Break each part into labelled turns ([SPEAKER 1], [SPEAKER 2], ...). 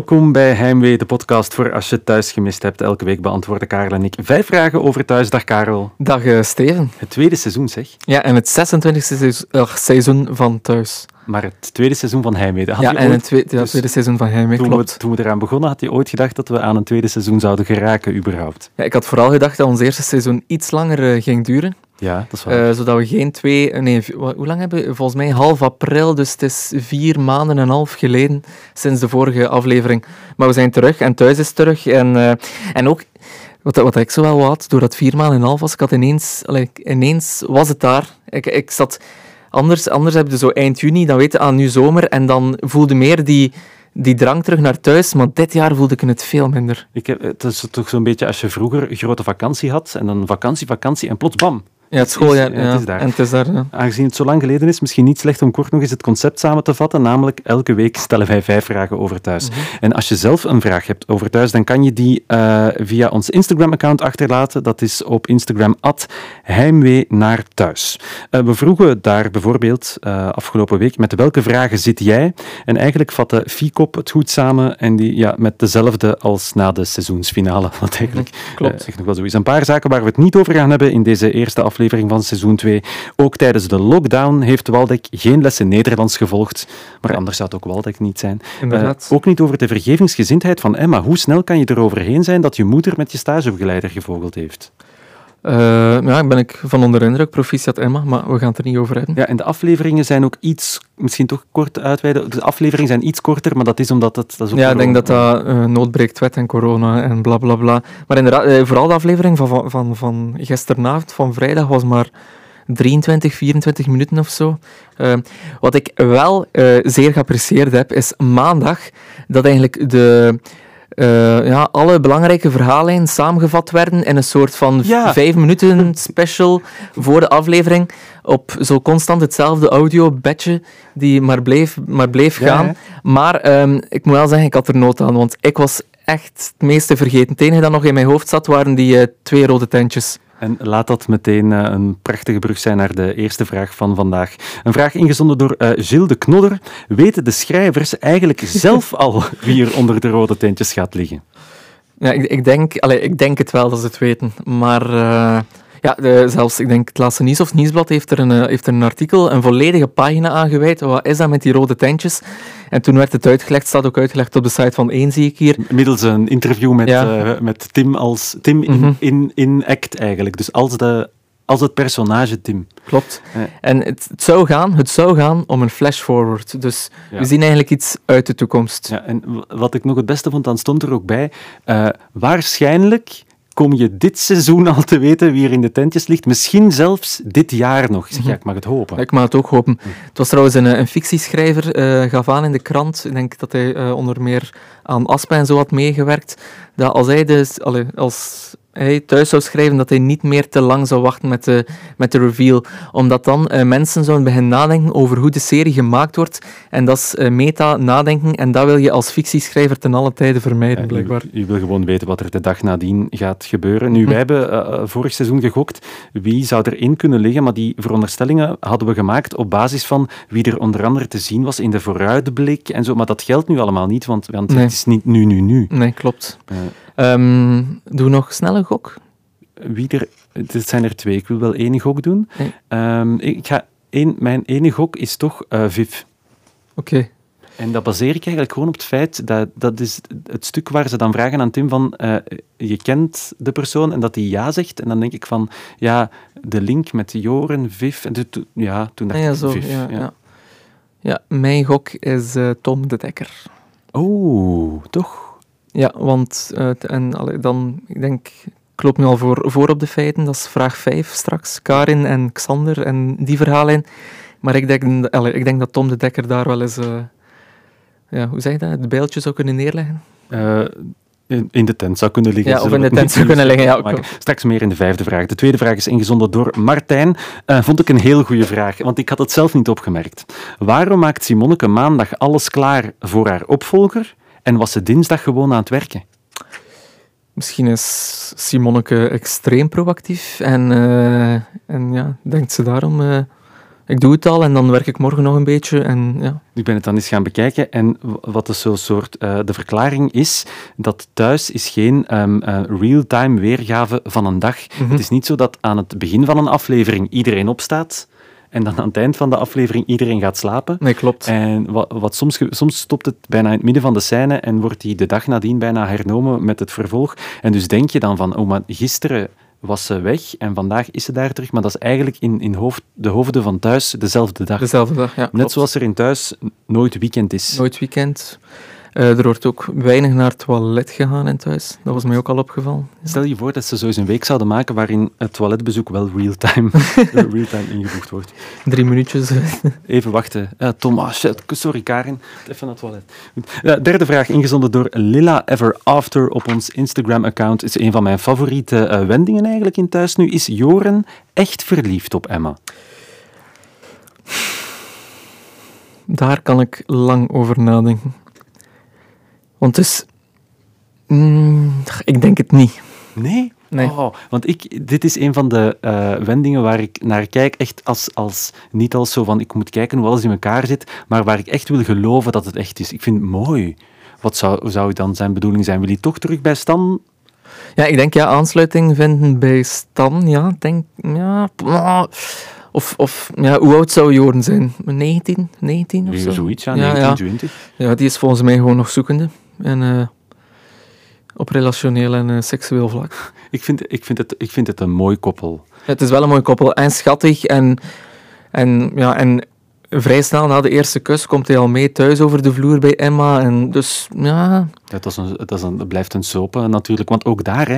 [SPEAKER 1] Welkom bij Heimwee, de podcast voor als je thuis gemist hebt. Elke week beantwoorden Karel en ik vijf vragen over thuis. Dag Karel.
[SPEAKER 2] Dag uh, Steven.
[SPEAKER 1] Het tweede seizoen zeg.
[SPEAKER 2] Ja, en het 26e seizoen van thuis.
[SPEAKER 1] Maar het tweede seizoen van Heimwee.
[SPEAKER 2] ja, en ooit, het tweede, dus tweede seizoen van Heimwee,
[SPEAKER 1] toen
[SPEAKER 2] klopt.
[SPEAKER 1] We, toen we eraan begonnen, had je ooit gedacht dat we aan een tweede seizoen zouden geraken, überhaupt?
[SPEAKER 2] Ja, ik had vooral gedacht dat ons eerste seizoen iets langer uh, ging duren.
[SPEAKER 1] Ja, dat is waar.
[SPEAKER 2] Uh, zodat we geen twee... Nee, hoe lang hebben we? Volgens mij half april, dus het is vier maanden en een half geleden sinds de vorige aflevering. Maar we zijn terug en thuis is terug. En, uh, en ook... Wat, wat ik zo wel had, doordat vier maanden en een half was, ik had ineens... Allee, ineens was het daar. Ik, ik zat... Anders, anders heb je zo eind juni, dan weet je, aan nu zomer, en dan voelde meer die, die drang terug naar thuis, maar dit jaar voelde ik het veel minder.
[SPEAKER 1] Ik heb, het is toch zo'n beetje als je vroeger grote vakantie had, en dan vakantie, vakantie, en plots bam,
[SPEAKER 2] ja, het schooljaar.
[SPEAKER 1] ja, het is daar.
[SPEAKER 2] En het is daar ja.
[SPEAKER 1] Aangezien het zo lang geleden is, misschien niet slecht om kort nog eens het concept samen te vatten. Namelijk, elke week stellen wij vijf vragen over thuis.
[SPEAKER 2] Mhm.
[SPEAKER 1] En als je zelf een vraag hebt over thuis, dan kan je die uh, via ons Instagram-account achterlaten. Dat is op Instagram, heimwee naar thuis. Uh, we vroegen daar bijvoorbeeld uh, afgelopen week, met welke vragen zit jij? En eigenlijk vatte Fiekop het goed samen en die ja, met dezelfde als na de seizoensfinale. Wat eigenlijk
[SPEAKER 2] Klopt.
[SPEAKER 1] echt nog wel zo is. Een paar zaken waar we het niet over gaan hebben in deze eerste aflevering aflevering van seizoen 2. Ook tijdens de lockdown heeft Waldek geen lessen Nederlands gevolgd. Maar anders zou het ook Waldek niet zijn.
[SPEAKER 2] Uh,
[SPEAKER 1] ook niet over de vergevingsgezindheid van Emma. Hoe snel kan je eroverheen zijn dat je moeder met je stagebegeleider gevogeld heeft?
[SPEAKER 2] Uh, ja, ben ik van onder indruk. Proficiat Emma, maar we gaan het er niet over hebben.
[SPEAKER 1] Ja, en de afleveringen zijn ook iets, misschien toch kort uitweiden. De afleveringen zijn iets korter, maar dat is omdat het. Dat is ook
[SPEAKER 2] ja, ik denk dat dat uh, noodbreekt wet en corona en bla bla bla. Maar inderdaad, uh, vooral de aflevering van, van, van, van gisteravond, van vrijdag, was maar 23, 24 minuten of zo. Uh, wat ik wel zeer geapprecieerd heb, is maandag dat eigenlijk de. Uh, ja, alle belangrijke verhaallijnen samengevat werden in een soort van
[SPEAKER 1] ja.
[SPEAKER 2] vijf minuten special voor de aflevering op zo constant hetzelfde audio-bedje die maar bleef, maar bleef gaan. Maar um, ik moet wel zeggen, ik had er nood aan, want ik was echt het meeste vergeten. Het enige dat nog in mijn hoofd zat, waren die uh, twee rode tentjes.
[SPEAKER 1] En laat dat meteen uh, een prachtige brug zijn naar de eerste vraag van vandaag. Een vraag ingezonden door uh, Gilles de Knodder. Weten de schrijvers eigenlijk zelf al wie er onder de rode tentjes gaat liggen?
[SPEAKER 2] Ja, ik, ik, denk, allez, ik denk het wel dat ze het weten. Maar uh, ja, de, zelfs ik denk het laatste nieuws of nieuwsblad heeft er, een, heeft er een artikel, een volledige pagina aangeweid. Wat is dat met die rode tentjes? En toen werd het uitgelegd, staat ook uitgelegd op de site van 1, zie ik hier.
[SPEAKER 1] Middels een interview met,
[SPEAKER 2] Ja.
[SPEAKER 1] uh, met Tim als Tim in,
[SPEAKER 2] Mhm.
[SPEAKER 1] in, in act eigenlijk. Dus als, de, als het personage Tim.
[SPEAKER 2] Klopt.
[SPEAKER 1] Ja.
[SPEAKER 2] En het, het, zou gaan, het zou gaan om een flash-forward. Dus
[SPEAKER 1] Ja.
[SPEAKER 2] we zien eigenlijk iets uit de toekomst.
[SPEAKER 1] Ja, en wat ik nog het beste vond, dan stond er ook bij. eh, waarschijnlijk kom je dit seizoen al te weten wie er in de tentjes ligt. Misschien zelfs dit jaar nog. Ik zeg, ja, ik mag het hopen.
[SPEAKER 2] Ja, Ik mag het ook hopen. Het was trouwens een, eh, een fictieschrijver, eh gaf aan in de krant, ik denk dat hij eh, onder meer aan Aspa en zo had meegewerkt, dat als hij, dus, allee, als hij thuis zou schrijven, dat hij niet meer te lang zou wachten met de, met de reveal. Omdat dan eh, mensen zouden beginnen nadenken over hoe de serie gemaakt wordt. En dat is eh, meta-nadenken. En dat wil je als fictieschrijver ten alle tijde vermijden,
[SPEAKER 1] Ja,
[SPEAKER 2] blijkbaar.
[SPEAKER 1] u wil gewoon weten wat er de dag nadien gaat gebeuren. Nu,
[SPEAKER 2] Hm.
[SPEAKER 1] wij hebben eh, vorig seizoen gegokt wie zou erin kunnen liggen, maar die veronderstellingen hadden we gemaakt op basis van wie er onder andere te zien was in de vooruitblik en zo. Maar dat geldt nu allemaal niet, want, want
[SPEAKER 2] Nee.
[SPEAKER 1] het is niet nu, nu, nu.
[SPEAKER 2] Nee, klopt. Ehm, doe nog snel een gok.
[SPEAKER 1] wie er, het zijn er twee, ik wil wel één gok doen.
[SPEAKER 2] Nee.
[SPEAKER 1] Ehm, ik ga één, mijn ene gok is toch eh, Viv.
[SPEAKER 2] Oké.
[SPEAKER 1] En dat baseer ik eigenlijk gewoon op het feit dat dat is het stuk waar ze dan vragen aan Tim van eh, je kent de persoon en dat hij ja zegt. En dan denk ik van ja, de link met Joren, Viv. En to- ja, toen dacht
[SPEAKER 2] Ah, ja,
[SPEAKER 1] ik
[SPEAKER 2] zo.
[SPEAKER 1] Viv.
[SPEAKER 2] ja, ja. Ja, mijn gok is eh, Tom de Dekker.
[SPEAKER 1] Oeh, toch?
[SPEAKER 2] Ja, want eh, en, allee, dan, ik denk, ik loop nu al voor, voor op de feiten. Dat is vraag 5 straks. Karin en Xander en die verhaallijn. Maar ik denk, allee, ik denk dat Tom de Dekker daar wel eens, eh, ja, hoe zeg je dat, het bijltje zou kunnen neerleggen.
[SPEAKER 1] Eh, in, in de tent zou kunnen liggen.
[SPEAKER 2] Ja, of in de tent zou kunnen liggen, ja.
[SPEAKER 1] maken. Straks meer in de vijfde vraag. De tweede vraag is ingezonden door Martijn. Vond ik een heel goede vraag, want ik had het zelf niet opgemerkt. Waarom maakt Simonneke maandag alles klaar voor haar opvolger en was ze dinsdag gewoon aan het werken?
[SPEAKER 2] Misschien is Simonneke extreem proactief en, eh, en ja, denkt ze daarom... eh, ik doe het al en dan werk ik morgen nog een beetje. En, ja.
[SPEAKER 1] Ik ben het dan eens gaan bekijken en wat is zo'n soort... Uh, de verklaring is dat thuis is geen um, uh, real-time weergave van een dag.
[SPEAKER 2] Mhm.
[SPEAKER 1] Het is niet zo dat aan het begin van een aflevering iedereen opstaat en dan aan het eind van de aflevering iedereen gaat slapen.
[SPEAKER 2] Nee, klopt.
[SPEAKER 1] En wat, wat soms, soms stopt het bijna in het midden van de scène en wordt die de dag nadien bijna hernomen met het vervolg. En dus denk je dan van, oh maar gisteren was ze weg en vandaag is ze daar terug. Maar dat is eigenlijk in, in hoofd, de hoofden van thuis dezelfde dag.
[SPEAKER 2] Dezelfde dag, ja.
[SPEAKER 1] Net
[SPEAKER 2] klopt.
[SPEAKER 1] zoals er in thuis nooit weekend is.
[SPEAKER 2] Nooit weekend. Eh, er wordt ook weinig naar het toilet gegaan in thuis. Dat was mij ook al opgevallen. Ja.
[SPEAKER 1] Stel je voor dat ze zo eens een week zouden maken waarin het toiletbezoek wel real-time real ingevoegd wordt.
[SPEAKER 2] Drie minuutjes.
[SPEAKER 1] Even wachten. Uh, ah, shit, sorry Karin, even naar het toilet. Uh, derde vraag, ingezonden door Lilla Ever After op ons Instagram-account. Is een van mijn favoriete uh, wendingen eigenlijk in thuis nu. Is Joren echt verliefd op Emma?
[SPEAKER 2] Daar kan ik lang over nadenken. Want. Mm, ik denk het niet.
[SPEAKER 1] Nee?
[SPEAKER 2] Nee.
[SPEAKER 1] Oh, want ik, dit is een van de uh, wendingen waar ik naar kijk, echt als, als, niet als zo van ik moet kijken hoe alles in elkaar zit, maar waar ik echt wil geloven dat het echt is. Ik vind het mooi. Wat zou, zou dan zijn bedoeling zijn? Wil hij toch terug bij Stan?
[SPEAKER 2] Ja, ik denk ja, aansluiting vinden bij Stan, ja, denk, ja, of, of ja, hoe oud zou Joren zijn? 19, 19 of zo?
[SPEAKER 1] Zoiets, ja, 19,
[SPEAKER 2] ja.
[SPEAKER 1] 20.
[SPEAKER 2] Ja, die is volgens mij gewoon nog zoekende. En uh, op relationeel en uh, seksueel vlak.
[SPEAKER 1] Ik vind, ik, vind het, ik vind het een mooi koppel.
[SPEAKER 2] Ja, het is wel een mooi koppel. En schattig. En, en, ja, en vrij snel na de eerste kus komt hij al mee thuis over de vloer bij Emma. En dus, ja...
[SPEAKER 1] dat, is een, dat, is een, blijft een soap natuurlijk. Want ook daar,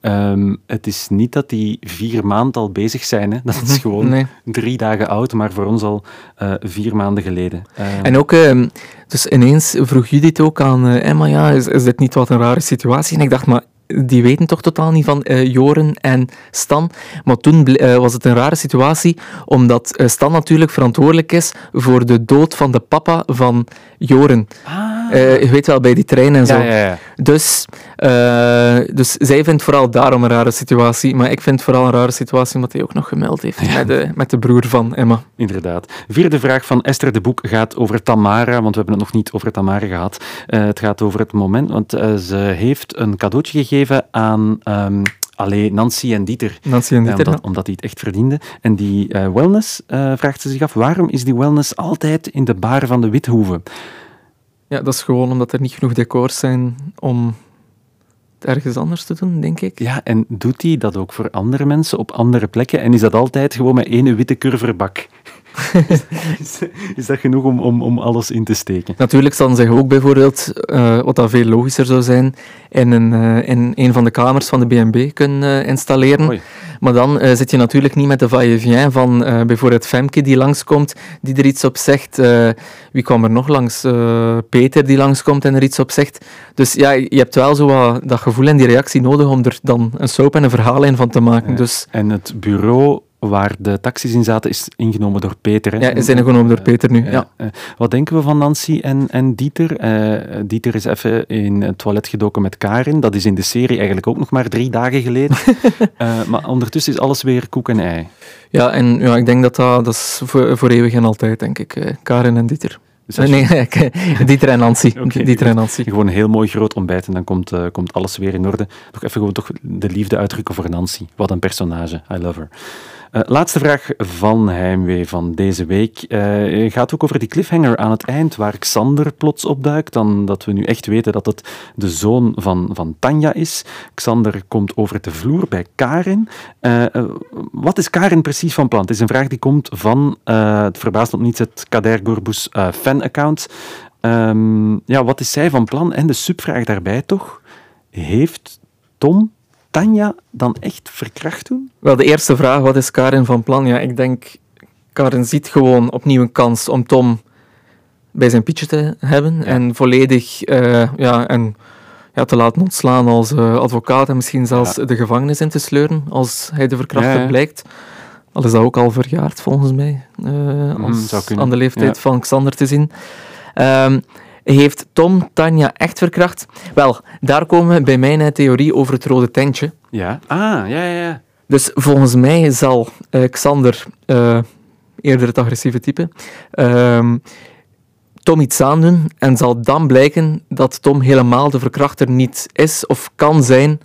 [SPEAKER 1] hè, um, het is niet dat die vier maanden al bezig zijn. Hè. Dat is gewoon
[SPEAKER 2] nee.
[SPEAKER 1] drie dagen oud, maar voor ons al uh, vier maanden geleden.
[SPEAKER 2] Um, en ook, uh, dus ineens vroeg Judith ook aan uh, Emma, ja, is, is dit niet wat een rare situatie? En ik dacht, maar die weten toch totaal niet van uh, Joren en Stan. Maar toen uh, was het een rare situatie, omdat uh, Stan natuurlijk verantwoordelijk is voor de dood van de papa van Joren.
[SPEAKER 1] Ah.
[SPEAKER 2] je weet wel, bij die trein en zo.
[SPEAKER 1] Ja, ja, ja.
[SPEAKER 2] Dus, dus zij vindt vooral daarom een rare situatie. Maar ik vind vooral een rare situatie omdat hij ook nog gemeld heeft met, de, met de broer van Emma.
[SPEAKER 1] Inderdaad. Vierde vraag van Esther de Boek gaat over Tamara, want we hebben het nog niet over Tamara gehad. het gaat over het moment, want ze heeft een cadeautje gegeven aan um, allee, Nancy en Dieter.
[SPEAKER 2] Nancy en Dieter,
[SPEAKER 1] omdat,
[SPEAKER 2] ja.
[SPEAKER 1] omdat die het echt verdiende. En die uh, wellness, uh, vraagt ze zich af, waarom is die wellness altijd in de bar van de Withoeven?
[SPEAKER 2] Ja, dat is gewoon omdat er niet genoeg decors zijn om het ergens anders te doen, denk ik.
[SPEAKER 1] Ja, en doet hij dat ook voor andere mensen op andere plekken? En is dat altijd gewoon met één witte curverbak? is, is, is, dat genoeg om, om, om alles in te steken?
[SPEAKER 2] Natuurlijk zal zich ook bijvoorbeeld, uh, wat dat veel logischer zou zijn, in een, uh, in een van de kamers van de B&B kunnen uh, installeren. Maar dan zit je natuurlijk niet met de va-et-vient van bijvoorbeeld Femke die langskomt, die er iets op zegt. wie kwam er nog langs? Peter die langskomt en er iets op zegt. Dus ja, je hebt wel zo wat, dat gevoel en die reactie nodig om er dan een soap en een verhaallijn van te maken. Dus...
[SPEAKER 1] En het bureau waar de taxis in zaten, is ingenomen door Peter. Hè?
[SPEAKER 2] Ja, is ingenomen door Peter nu, ja.
[SPEAKER 1] Uh, uh, wat denken we van Nancy en, en Dieter? Uh, Dieter is even in het toilet gedoken met Karin. Dat is in de serie eigenlijk ook nog maar drie dagen geleden. maar ondertussen is alles weer koek en ei.
[SPEAKER 2] Ja, en ja, ik denk dat dat, dat is voor, voor eeuwig en altijd, denk ik. Karin en Dieter.
[SPEAKER 1] Dus.
[SPEAKER 2] Nee, Dieter en Nancy.
[SPEAKER 1] Okay,
[SPEAKER 2] Dieter en Nancy.
[SPEAKER 1] Gewoon een heel mooi groot ontbijt en dan komt, uh, komt alles weer in orde. Nog even gewoon toch de liefde uitdrukken voor Nancy. Wat een personage. I love her. Uh, laatste vraag van Heimwee van deze week. Uh, gaat ook over die cliffhanger aan het eind, waar Xander plots opduikt. Dan dat we nu echt weten dat het de zoon van, van Tanja is. Xander komt over de vloer bij Karin. Uh, wat is Karin precies van plan? Het is een vraag die komt van, het verbaast nog niet, het Kader Gorbus fan-account. Um, ja, wat is zij van plan? En de subvraag daarbij toch, heeft Tom Tanja dan echt verkracht toen?
[SPEAKER 2] Wel, de eerste vraag, wat is Karin van plan? Ja, ik denk, Karin ziet gewoon opnieuw een kans om Tom bij zijn pietje te hebben ja. en volledig uh, ja, en, ja, te laten ontslaan als uh, advocaat en misschien zelfs ja. de gevangenis in te sleuren als hij de verkrachter
[SPEAKER 1] ja,
[SPEAKER 2] blijkt. Al is dat ook al verjaard volgens mij, uh, als
[SPEAKER 1] mm,
[SPEAKER 2] aan de leeftijd van Xander te zien. Um, heeft Tom Tanja echt verkracht? Wel, daar komen we bij mijn theorie over het rode tentje.
[SPEAKER 1] Ja, ah, ja, ja, ja.
[SPEAKER 2] Dus volgens mij zal uh, Xander uh, eerder het agressieve type, ehm, Tom iets aandoen en zal dan blijken dat Tom helemaal de verkrachter niet is of kan zijn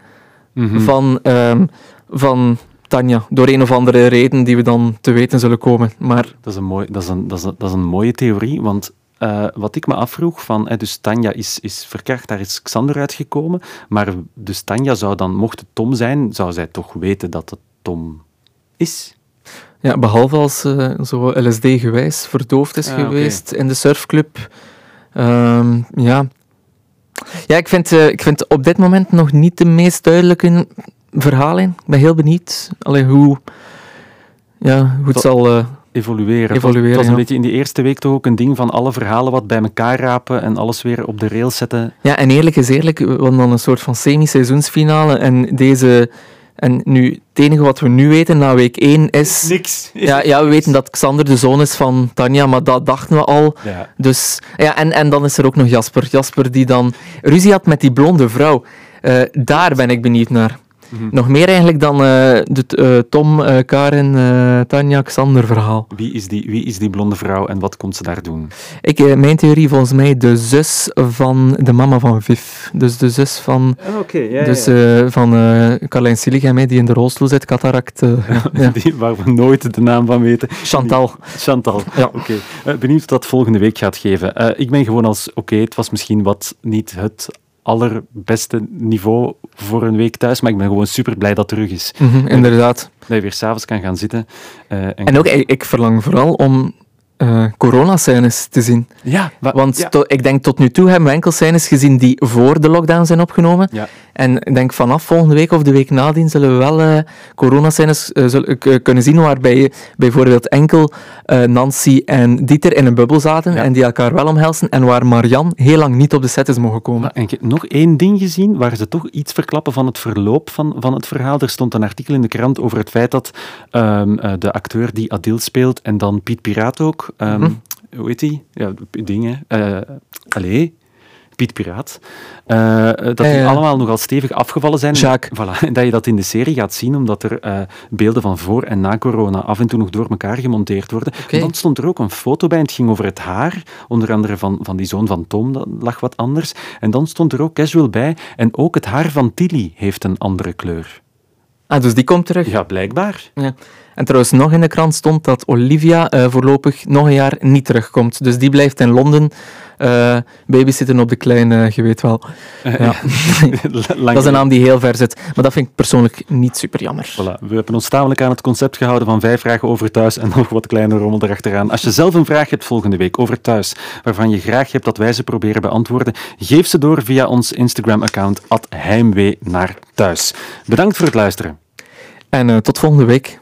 [SPEAKER 1] Mhm.
[SPEAKER 2] van, ehm, van Tanja, door een of andere reden die we dan te weten zullen komen. Maar
[SPEAKER 1] Dat is een, mooi, dat is een, dat is een, dat is een mooie theorie, want eh, wat ik me afvroeg, van, dus Tanja is, is verkracht, daar is Xander uitgekomen, maar dus Tanja zou dan, mocht het Tom zijn, zou zij toch weten dat het Tom is?
[SPEAKER 2] ja, behalve als ze zo LSD-gewijs verdoofd is
[SPEAKER 1] Ah,
[SPEAKER 2] geweest in de surfclub. Ehm, ja. ja, ik vind, eh, ik vind op dit moment nog niet de meest duidelijke verhaling. Ik ben heel benieuwd Allee, hoe, ja, hoe het
[SPEAKER 1] Wat-
[SPEAKER 2] zal...
[SPEAKER 1] Evolueren. Het was-
[SPEAKER 2] Evolueren,
[SPEAKER 1] was een
[SPEAKER 2] ja.
[SPEAKER 1] beetje in die eerste week toch ook een ding van alle verhalen wat bij elkaar rapen en alles weer op de rails zetten.
[SPEAKER 2] Ja, en eerlijk is eerlijk, we hadden dan een soort van semi-seizoensfinale. En deze. En nu, het enige wat we nu weten na week 1 is.
[SPEAKER 1] Niks.
[SPEAKER 2] Ja, ja, we weten dat Xander de zoon is van Tanja, maar dat dachten we al.
[SPEAKER 1] Ja.
[SPEAKER 2] Dus, ja, en, en dan is er ook nog Jasper. Jasper die dan ruzie had met die blonde vrouw. Eh, daar ben ik benieuwd naar.
[SPEAKER 1] Mhm.
[SPEAKER 2] Nog meer eigenlijk dan eh het eh, Tom, eh, Karen, eh, Tanja, Xander verhaal.
[SPEAKER 1] Wie, is die, wie is die blonde vrouw en wat komt ze daar doen?
[SPEAKER 2] Ik, mijn theorie volgens mij de zus van de mama van Viv. Dus de zus van
[SPEAKER 1] Oké, ja,
[SPEAKER 2] Dus eh, van eh Carlijn Silligem, hè, die in de rolstoel zit, cataract. eh, ja, ja.
[SPEAKER 1] Die, waar we nooit de naam van weten.
[SPEAKER 2] Chantal.
[SPEAKER 1] Chantal.
[SPEAKER 2] Ja.
[SPEAKER 1] Oké. Benieuwd wat dat volgende week gaat geven. Eh, ik ben gewoon als, oké, het was misschien wat niet het allerbeste niveau voor een week thuis, maar ik ben gewoon super blij dat het terug is.
[SPEAKER 2] Mhm, inderdaad.
[SPEAKER 1] Dat je weer s'avonds kan gaan zitten. eh, en,
[SPEAKER 2] En ook, ik, ik verlang vooral om eh coronascènes te zien.
[SPEAKER 1] ja, wa-
[SPEAKER 2] Want
[SPEAKER 1] ja.
[SPEAKER 2] to- ik denk tot nu toe hebben we enkel scènes gezien die voor de lockdown zijn opgenomen.
[SPEAKER 1] Ja.
[SPEAKER 2] En ik denk vanaf volgende week of de week nadien zullen we wel eh coronascènes eh, zullen- kunnen zien waarbij bijvoorbeeld enkel Nancy en Dieter in een bubbel zaten
[SPEAKER 1] Ja.
[SPEAKER 2] en die elkaar wel omhelzen en waar Marianne heel lang niet op de set is mogen komen.
[SPEAKER 1] En nog één ding gezien waar ze toch iets verklappen van het verloop van, van het verhaal. Er stond een artikel in de krant over het feit dat ehm, eh, de acteur die Adil speelt en dan Piet Piraat ook,
[SPEAKER 2] Mhm.
[SPEAKER 1] hoe heet die? Ja, dingen. eh allee, Piet Piraat. eh, dat die
[SPEAKER 2] ja.
[SPEAKER 1] allemaal nogal stevig afgevallen zijn.
[SPEAKER 2] Jacques.
[SPEAKER 1] Voilà, en dat je dat in de serie gaat zien, omdat er eh, beelden van voor en na corona af en toe nog door elkaar gemonteerd worden. En dan stond er ook een foto bij en het ging over het haar, onder andere van, van die zoon van Tom, dat lag wat anders. En dan stond er ook casual bij, en ook het haar van Tilly heeft een andere kleur.
[SPEAKER 2] Ah, dus die komt terug.
[SPEAKER 1] Ja, blijkbaar.
[SPEAKER 2] Ja. En trouwens, nog in de krant stond dat Olivia eh, voorlopig nog een jaar niet terugkomt. Dus die blijft in Londen eh babysitten op de kleine, je weet wel. Ja. Dat is een naam die heel ver zit. Maar dat vind ik persoonlijk niet super jammer.
[SPEAKER 1] Voilà. We hebben ons tamelijk aan het concept gehouden van vijf vragen over thuis en nog wat kleine rommel erachteraan. Als je zelf een vraag hebt volgende week over thuis, waarvan je graag hebt dat wij ze proberen beantwoorden, geef ze door via ons Instagram-account heimwee naar thuis. Bedankt voor het luisteren.
[SPEAKER 2] En eh, tot volgende week.